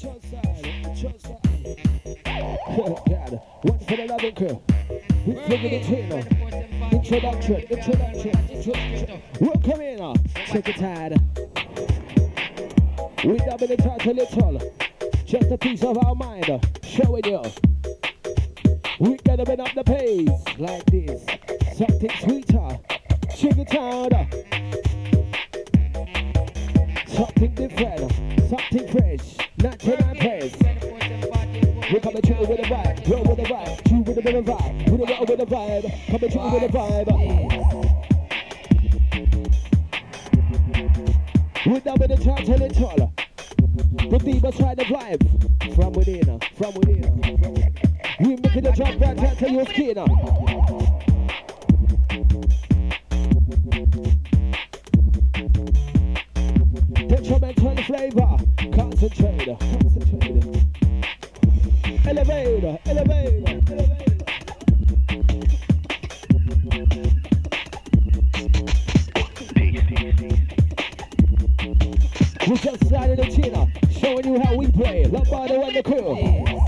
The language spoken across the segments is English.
One for the loving crew. We figure the trainer. Introduction, introduction, introduction. Welcome in, uh, check it out. We double it out a little. Just a piece of our mind, uh, showing you. We gotta bring up the pace like this. Something sweeter. Check it out. uh. Something different, something fresh, natural and fresh. We're coming through with a vibe, roll with a vibe, true with a of vibe, with a roll with a vibe, coming through with a vibe. We're done with the chant till it's all. The people try to vibe from within, uh, from within. From within. We making the jump right out to your skin. Uh. Detrimental flavor, concentrate, concentrate. Elevator, elevator, elevator. We just started the China, showing you how we play. Lombardo and the crew.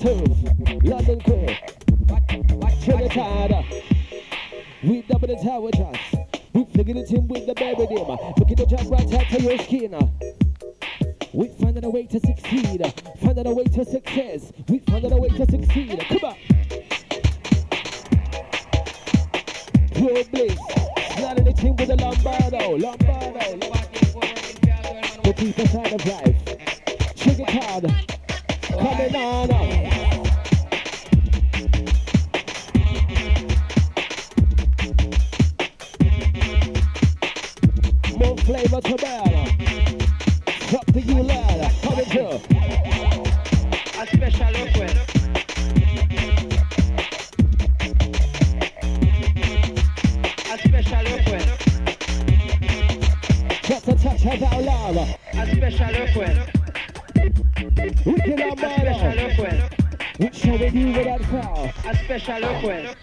Hooves. London crew. Out. We double the tower just. We flicking it in with the baby dim. Look at the jump right out to your skin. We found a way to succeed. Found a way to success. We found a way to succeed. Come on. Pure bliss. Sliding the team with the Lombardo. Lombardo. The deeper side of life. Trigger card. Coming on. More flavor to bear. Up to you, lad. Special request.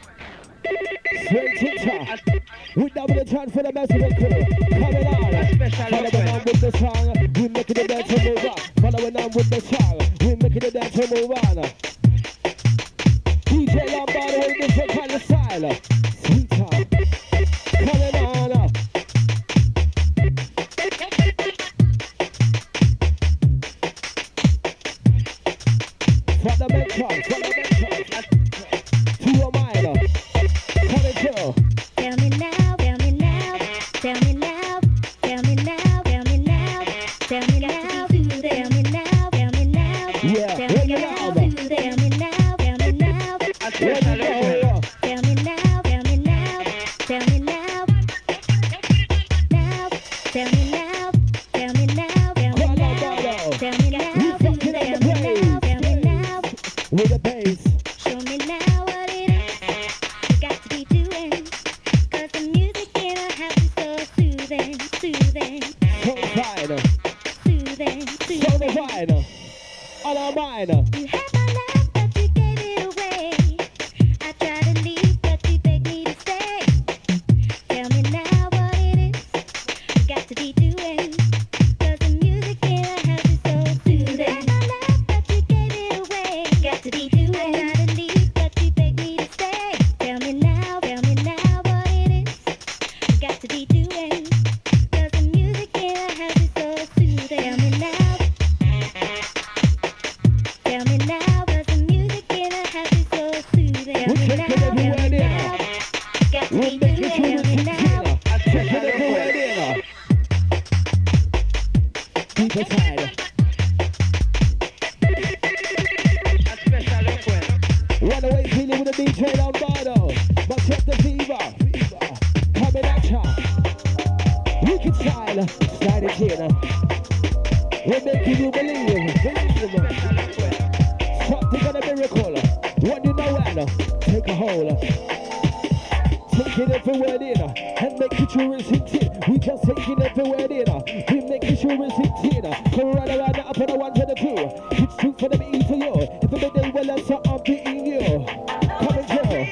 Every day, well, that's what I'm beating you. Come and chill.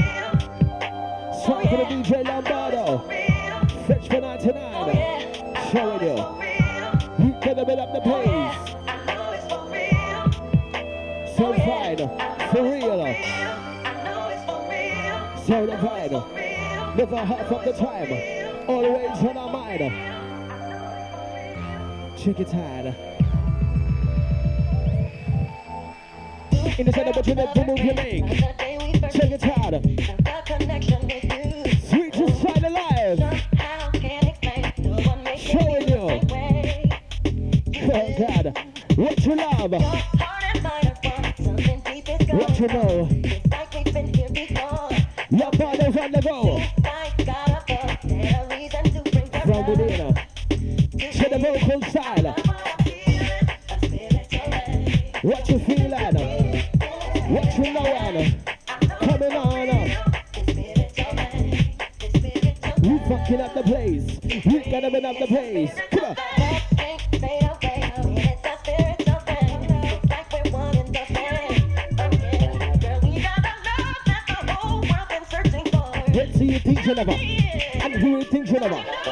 Song for the DJ Lombardo. Fetch for 99. Showing you. We gonna build up the place. So fine. For real. So fine. Never half of the time. Always on our mind. Check it out. In the center, but you never move your leg. Check it out. Sweet to side alive. Showing you. Oh God. What you love. What you know. Your body's on the go. Place. We gotta win up the place. Come on. Let's see you. And who you thinking about.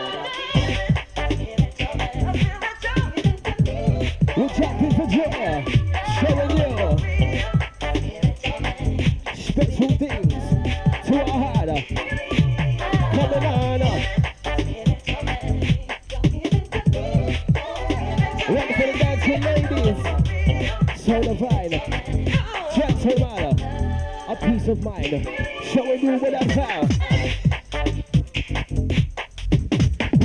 A peace of mind. Showing you what I found.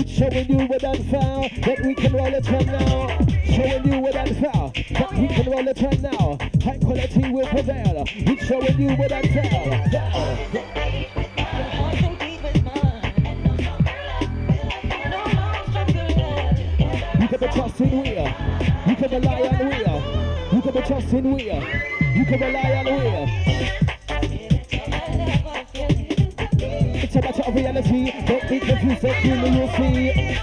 Showing you what I found. That we can roll it on now. Showing you what I found. That we can roll it on now. High quality will prevail. We're showing you what I found. You can be trusting we. You can rely on we. You can be trusting we. You can rely on we It's a matter of reality. Don't be confused. Don't me, you'll see.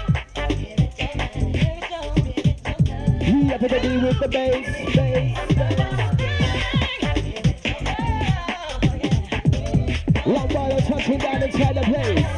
We be with the bass, bass, bass. Touching down inside the place.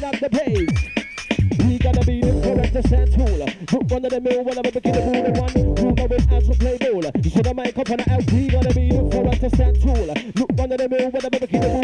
Life. Up the pace. We gotta be the correct set tool. One of the mill, one of the beginning, rule the one who going out to play ball. You should have mic up on the out. We gotta be the correct set tool. Look of the mill, the beginning, rule the one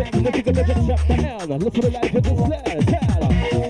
Look at the bitch up the hell. Look for the life of the lad,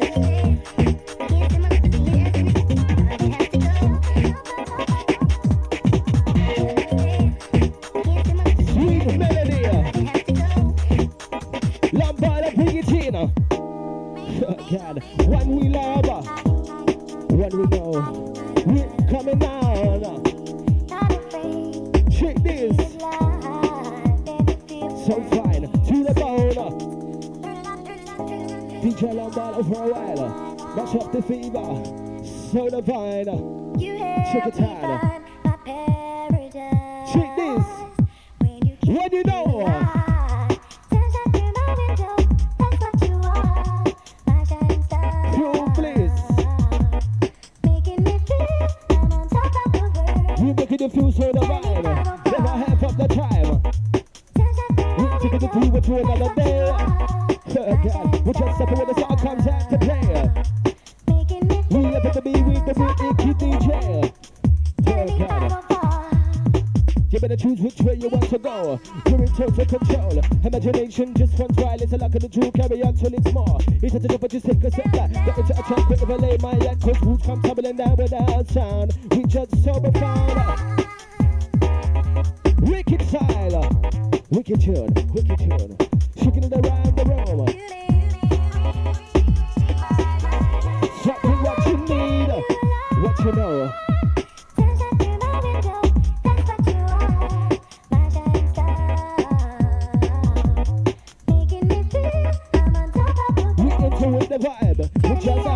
fever, so divine. You. till it's more. It's such a different just take a. the vibe. Put your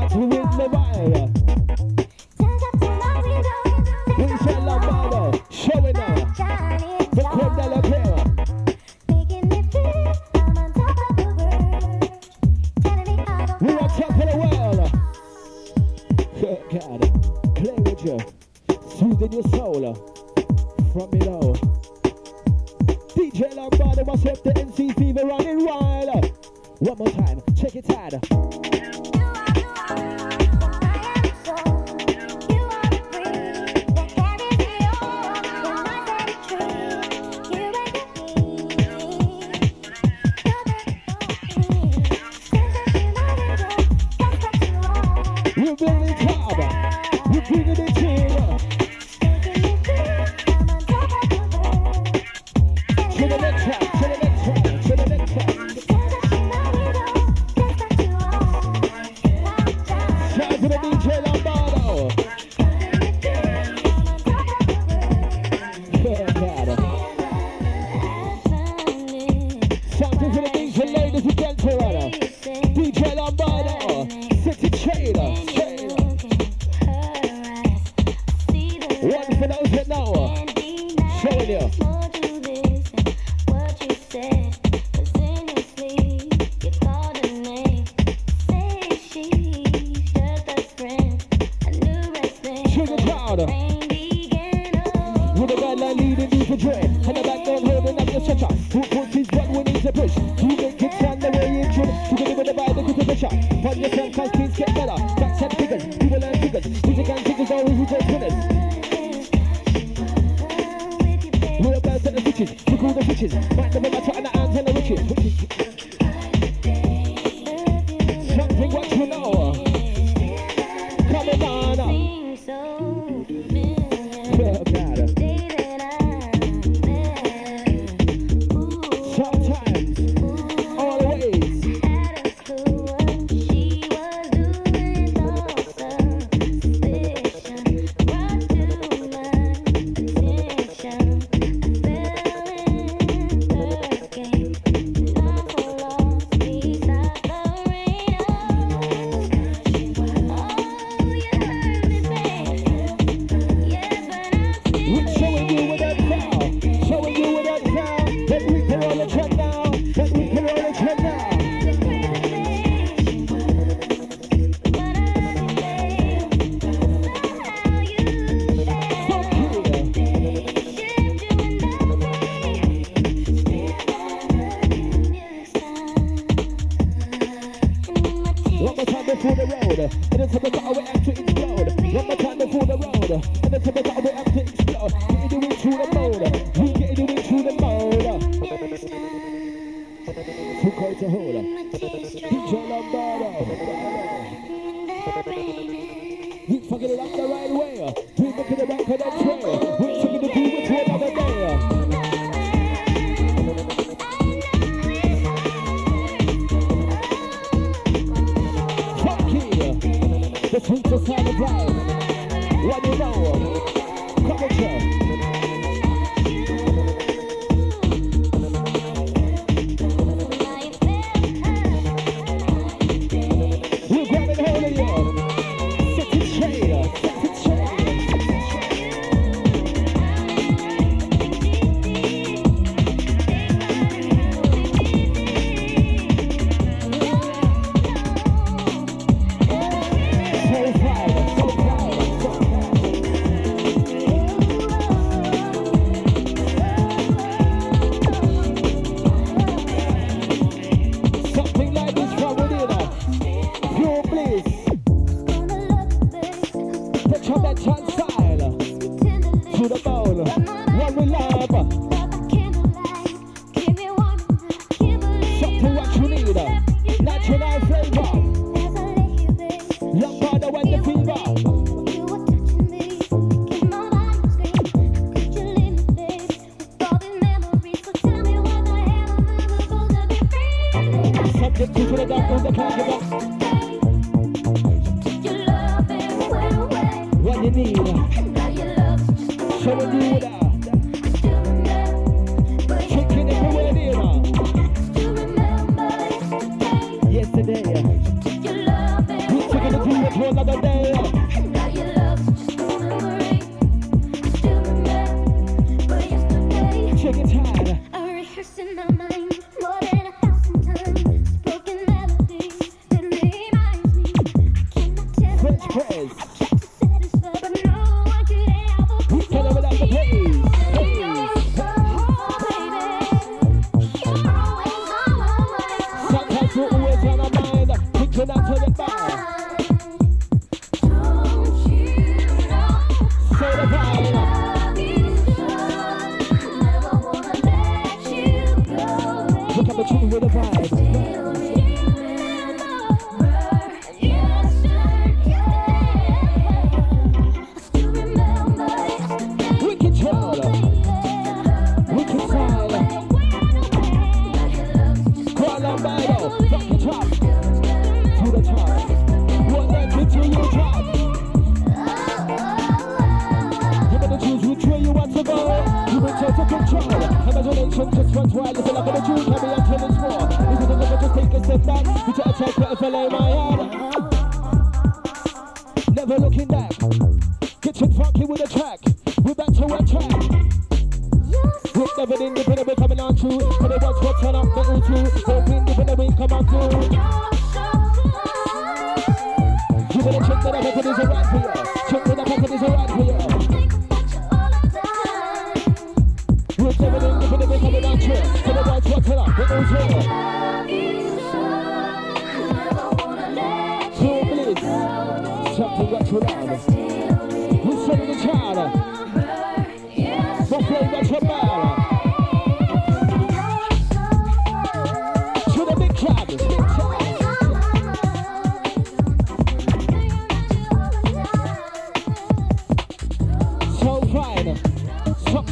get better. Figures, we will learn figures. Music and figures are always rejoice winners. We're birds and the bitches, look all the witches. What do you know?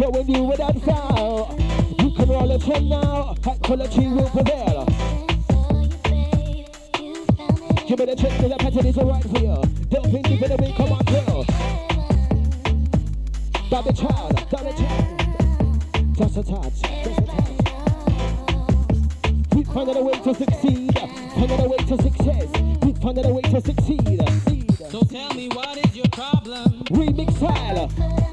Showing you without foul. You can roll it in now. High quality will prevail. You better check that the pattern is alright for you. Don't think you better be come on girl. Daddy child, daddy child. Just a touch, just a touch. We find a way to succeed. Find a way to success. We find a way to succeed. So tell me what is your problem? Remix style.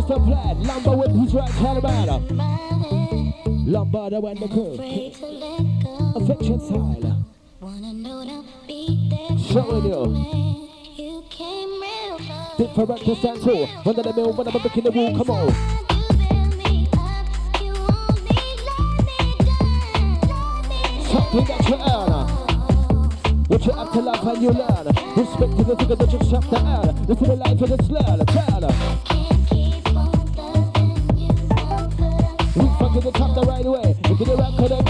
Master plan. Lumber with his right hand about. Lombardo and the crew. Affection. Showing you. Different to stand tall. Under the mill, when I'm breaking the wall, come on. Something that you earn. What you have to love and you learn. Respect to the figure that you have to earn. Look to the life of the slur, turn. We fuck to the top the right way. Look at the record and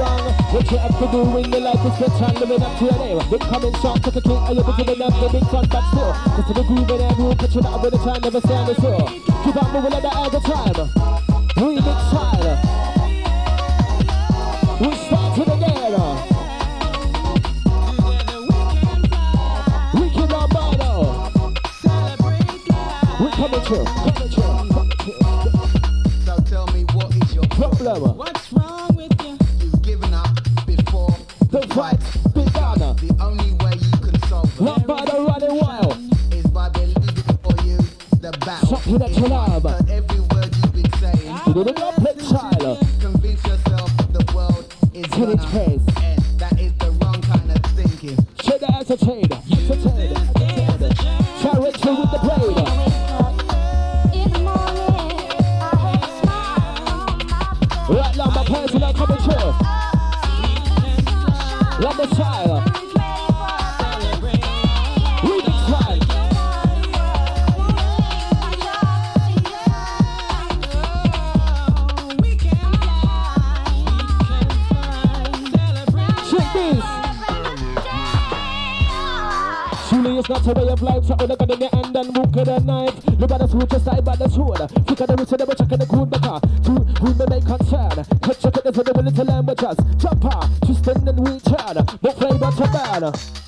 wrong. What you have to do in your life is get on living up to your name. Been coming strong, took a kick, and you giving up, you've been turned still. Just to the groove and everyone catching up with time, never stand still. Keep on moving at the end of time. Remix time. We start to the ghetto. Coming true, coming true, coming true. Now tell me what is your problem? fight. Spit. The only way you can solve it. Not by the running wild. Is by believing for you the battle. Something. know.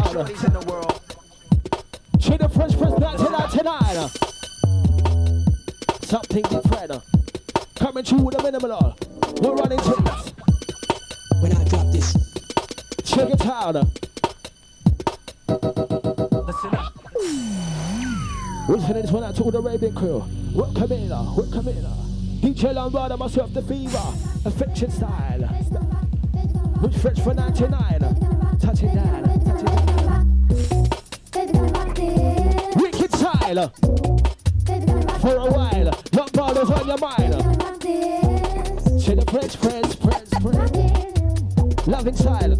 out. Treat the French press down tonight, tonight. Something different. Coming through with a minimal. We're running to it. When I drop this, check it out. Listen up. We're sending this one out to all the Arabian crew. We're coming. We're coming. in. DJ Lombardo, myself, the Feva. Affection style. Which French for 99. Touching down. Style. For a while. Not bothers on your mind. To the French, French, French, French. Loving style.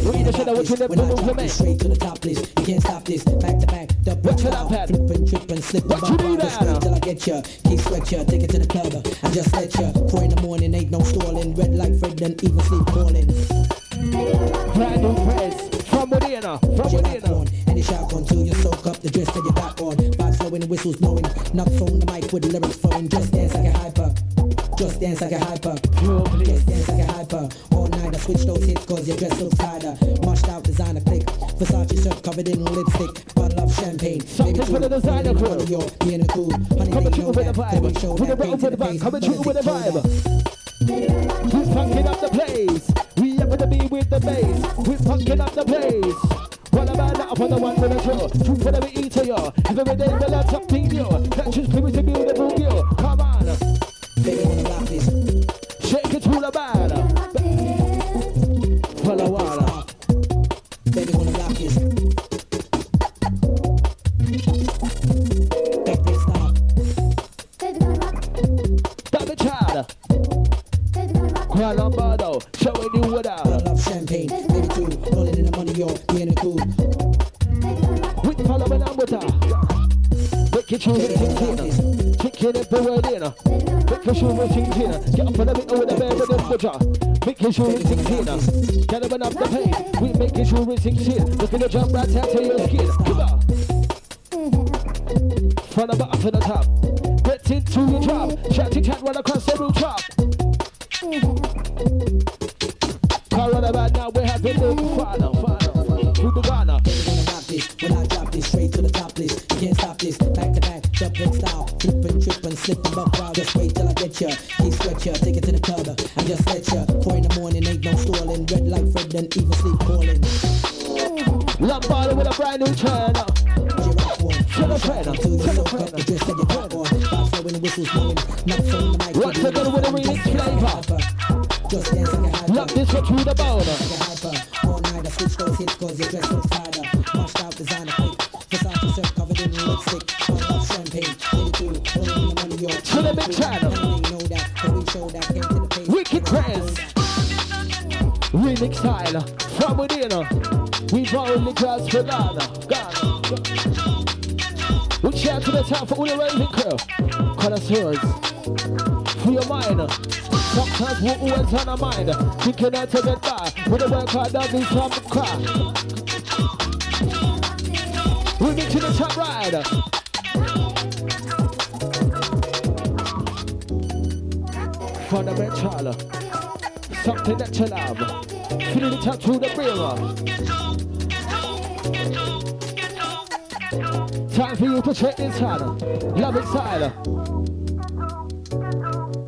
Read the shit out with the When I blue drop implement. straight to the top list, you can't stop this. Back to back, the What break you out, up at? flip and trip What you do out the there, straight now? till I get ya. Keep sweat ya, take it to the club. I just let ya. Four in the morning, ain't no stalling. Red like Fred, don't even sleep calling. The dress that you got on. Vibes flowing, whistles blowing, knocks on the mic with the lyrics flowing. Just dance like a hyper, just dance like a hyper. Just dance like a hyper. All night I switch those hits cause your dress looks tighter. Mushed out designer click. Versace shirt covered in lipstick. Bottle of champagne. Something for the designer crew. of your cool. Honey, Coming they through with the that. Let me vibe. show With the that bottom pain to with the vibe. Coming Let through with the vibe. Get up on the bit over the bed with the butcher. Make it sure we're thinking. Get up and up the pain. We make it sure thinking. Look at the jump right out to your skin. Sometimes on our mind. Thinking out to get by. With the work hard, does this some crack. We get to the top ride. Fundamental. Something that you love. Feeling it up through the mirror. Time for you to check this out. Love style.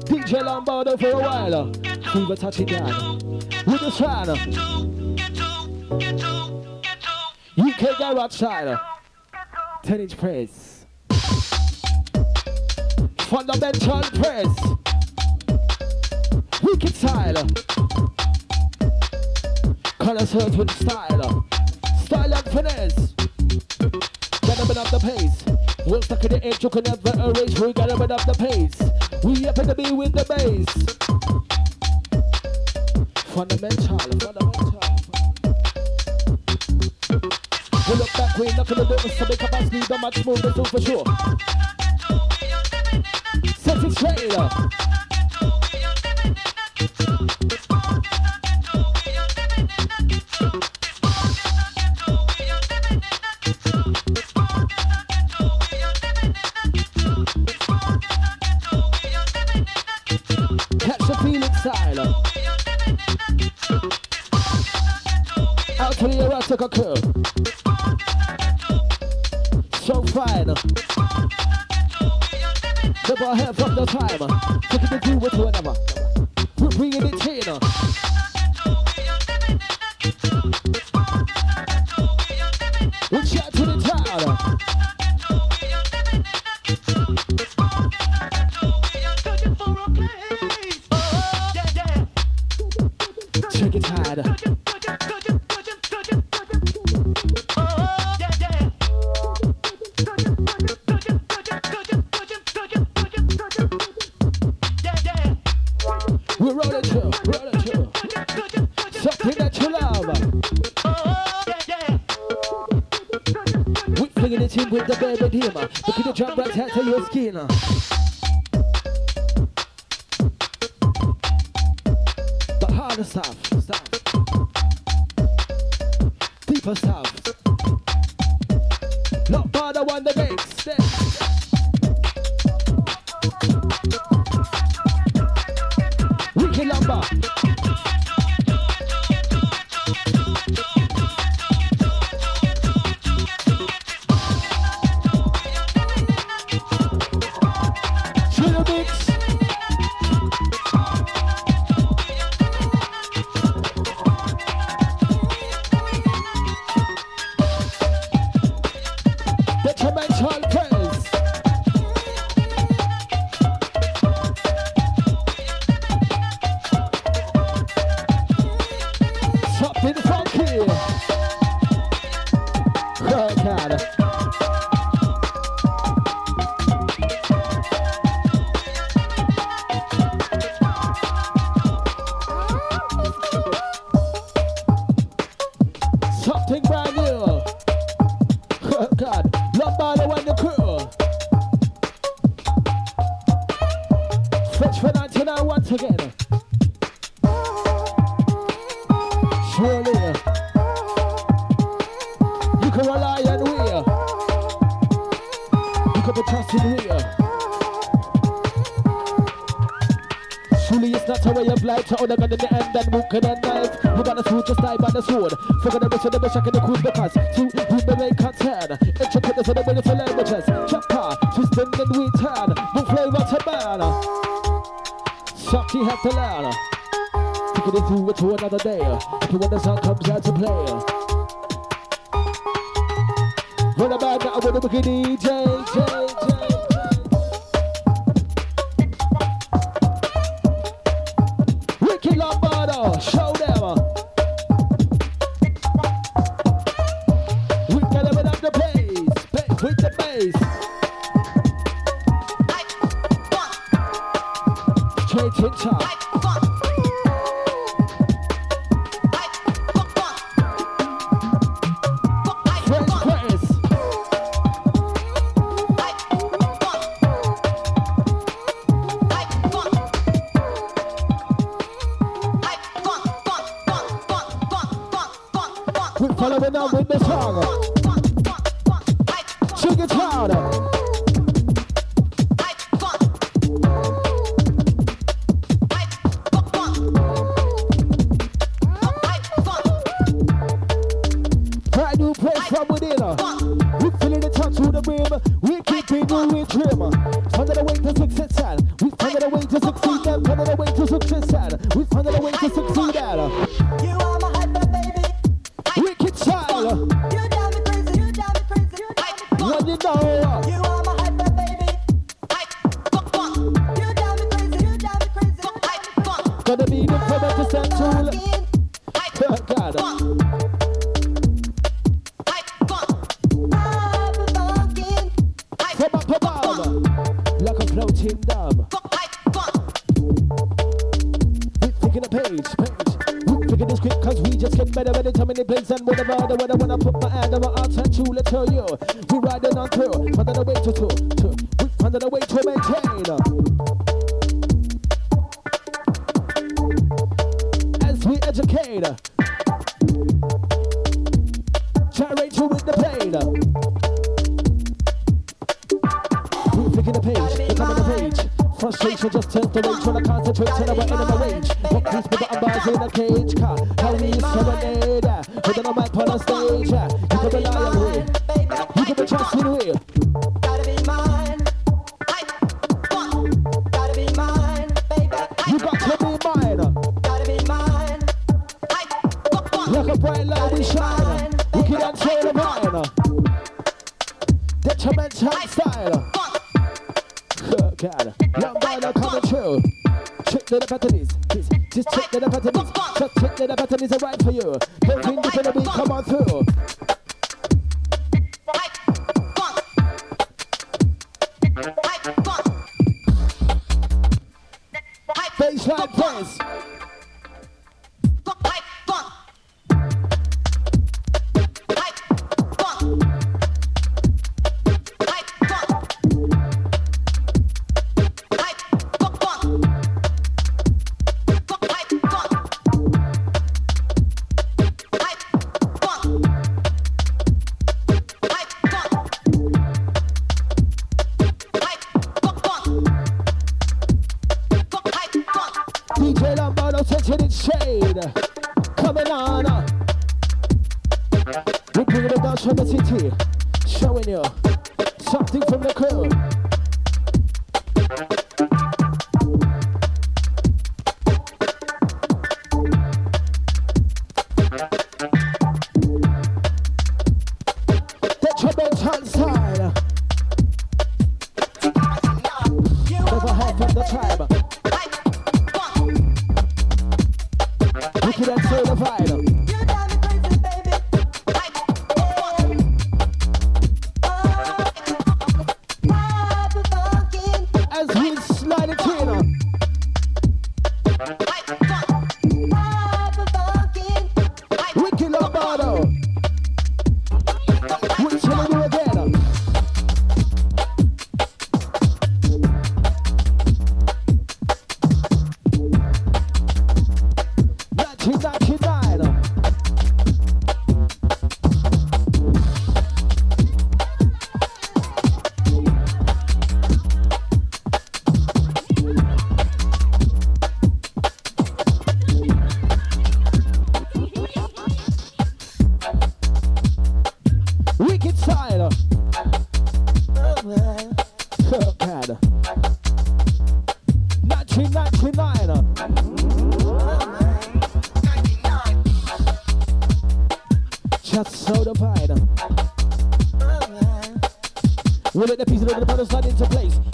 DJ Lombardo for a while. Down. With the sound. UK Garage style. 10 inch press. Fundamental press. Wicked style. Connoisseurs with style. Style and finesse. Gotta bring up the pace. We're stuck in the edge, you can never erase. We gotta bring up the pace. We happen to be with the bass. Fundamental. We look back, we not gonna do it, so make up us need a much more so for sure. Set it straight up. The. So fine. Never ahead from the time. esquina. Switch for 99 once again. Surely. You can rely on we. You can be trusted we. Surely it's not a way of life to other gun in the end and walk in the knife. You got the switch just die by the sword. Forget the rest of the bush, I can the cruise because two, who the main content. Intricate is the way to languages. she had to learn. Taking it forward to another day. To when the sun comes out to play. Run about now with the wicked DJ. We finally went to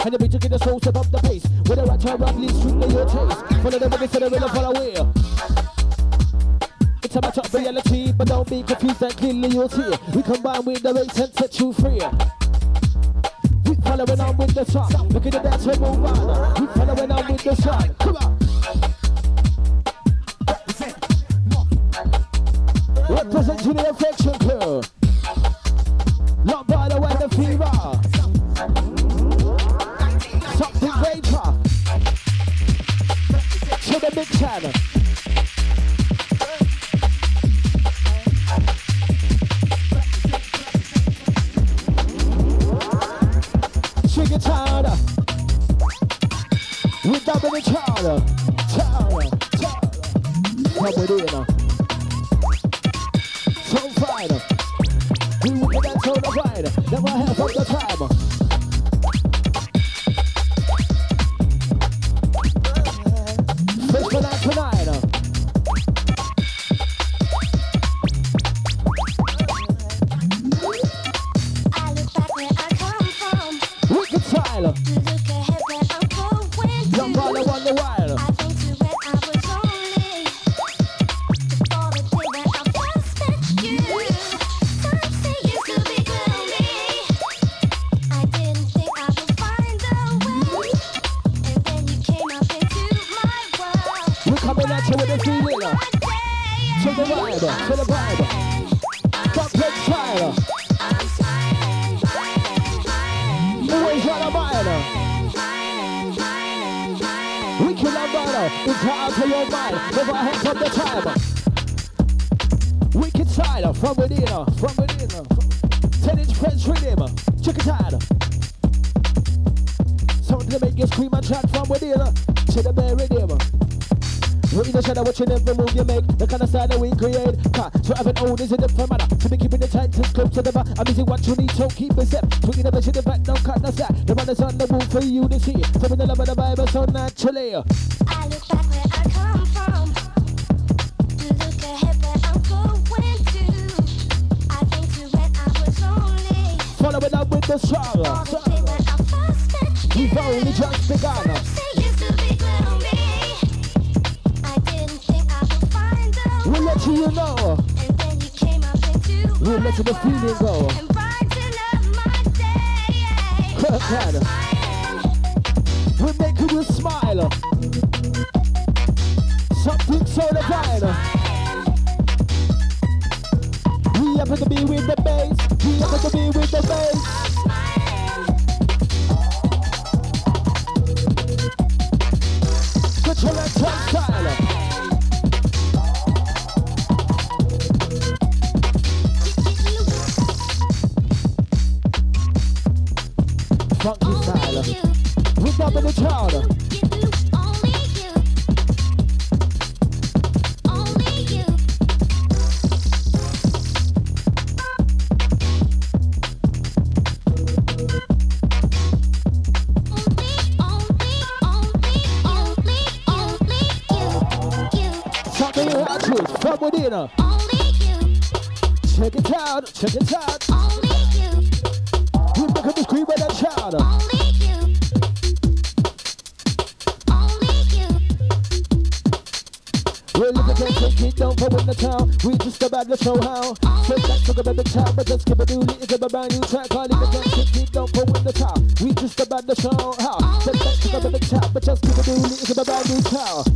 And the beat you get the soul step up the pace. With the right turn around, lead strictly your taste. Follow the money for the real follow away. It's a matter of reality, but don't be confused and clearly you'll see. We combine with the race and set you free. We following on with the song. Look at the dance we on. We following on with the song. From within. From within. 10 inch French rhythm. Check it out. To make you scream and chat from within. To the bare rhythm. In the shadow watching every move you make. The kind of style that we create. Car, so having old is a different matter. To be keeping the tight and close to the bar. I'm busy what you need, so keep it set. Swinging the vision, the back, don't cut the slack. The runners on the move for you to see. Something the love of the Bible so naturally. Funky style. We're dubbing the child. Something you have to from within. Check it out, check it out. We make a scream with that child. We're looking to take it down for in the town. We just about to show how. Take that a big time, but just keep it dooley. It's a brand new track. All it again, take it down for in the town. We just about to show how. Take that a big time, but just keep it dooley. It's a brand new town.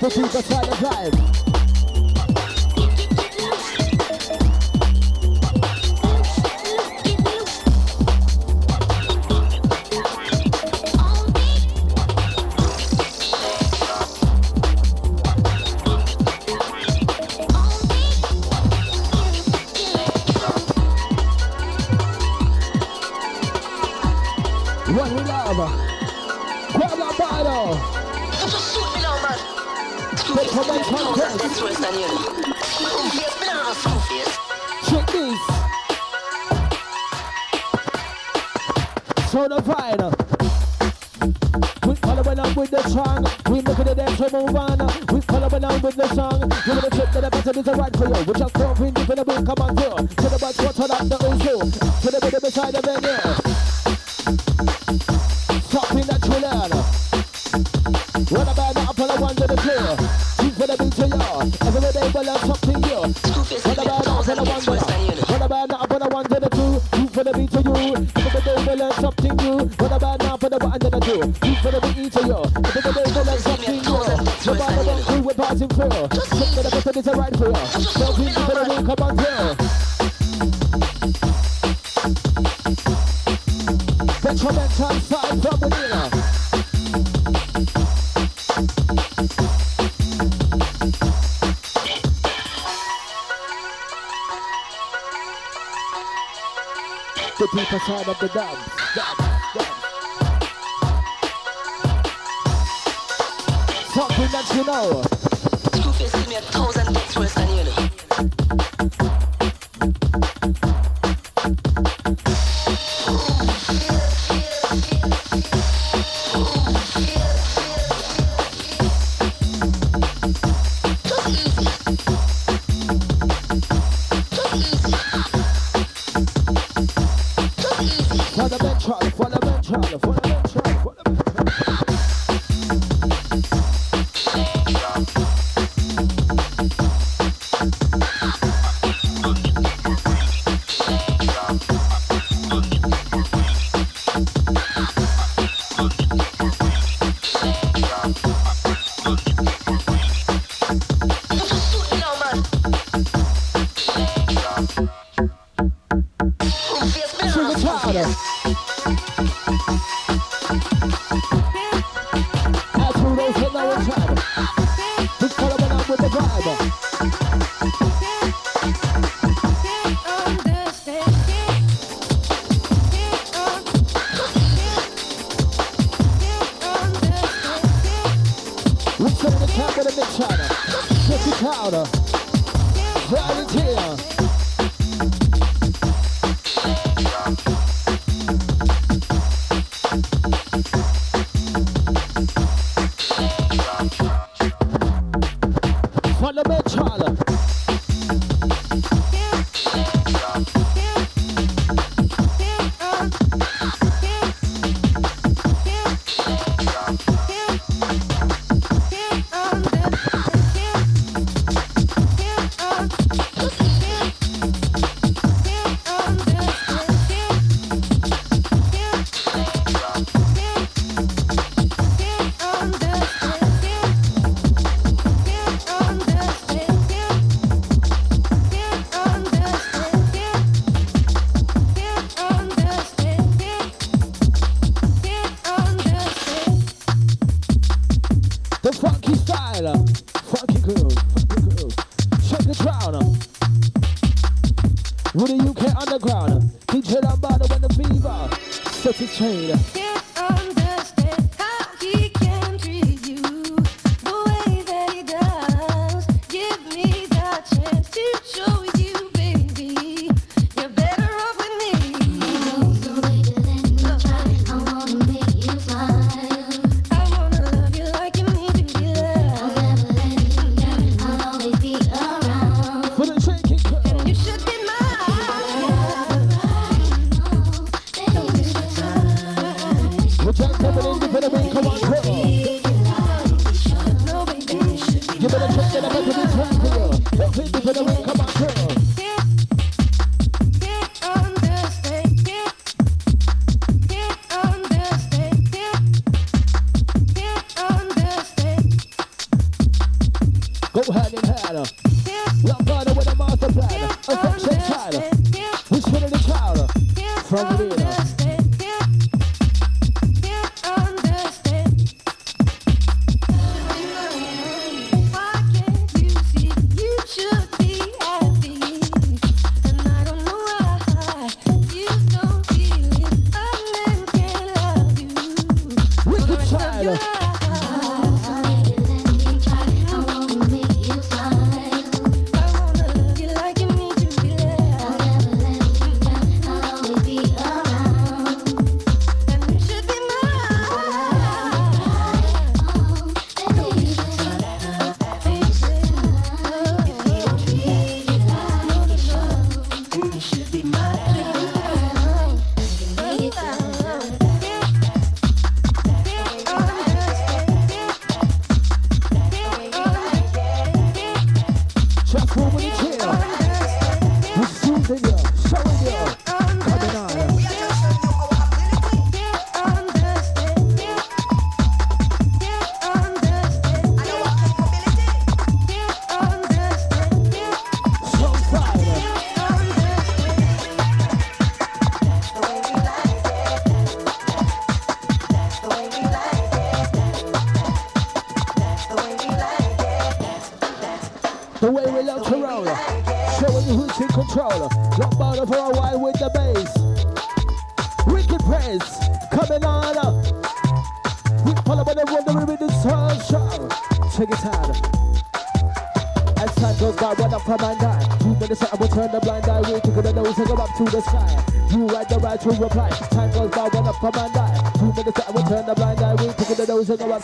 The people try to move on. We follow along with the song. Give it a trip to the bottom is a right for you. We just come in deep in the book, come on through. To the bus, what's on up the Uzu. To the middle beside the venue. Something deeper side of the dance. dance, dance. Something that you know. Fundamental,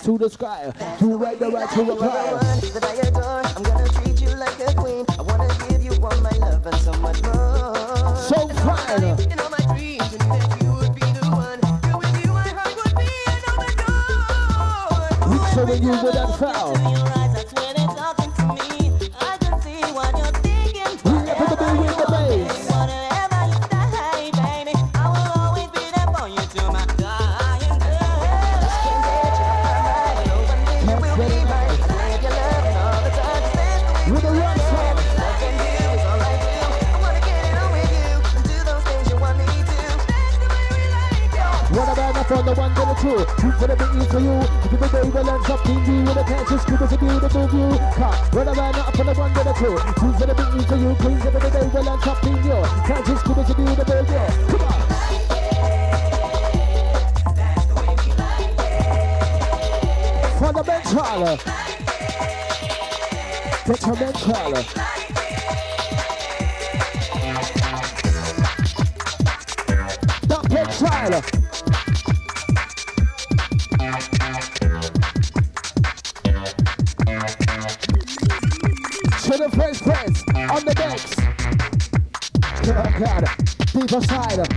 to the sky. To right, the right, to the right. I'm gonna treat you like a queen. I wanna give you all my love and so much more. So fine. So when you were that foul. Who's gonna be easy for you? If you day will learn something new with the can't just keep us a beautiful view. Car, run around up from the one to the two. Who's gonna be easy for you? Queens every day will learn something new. Just keep us a beautiful view. Come on. Fundamental. Detrimental. Detrimental. Deeper side.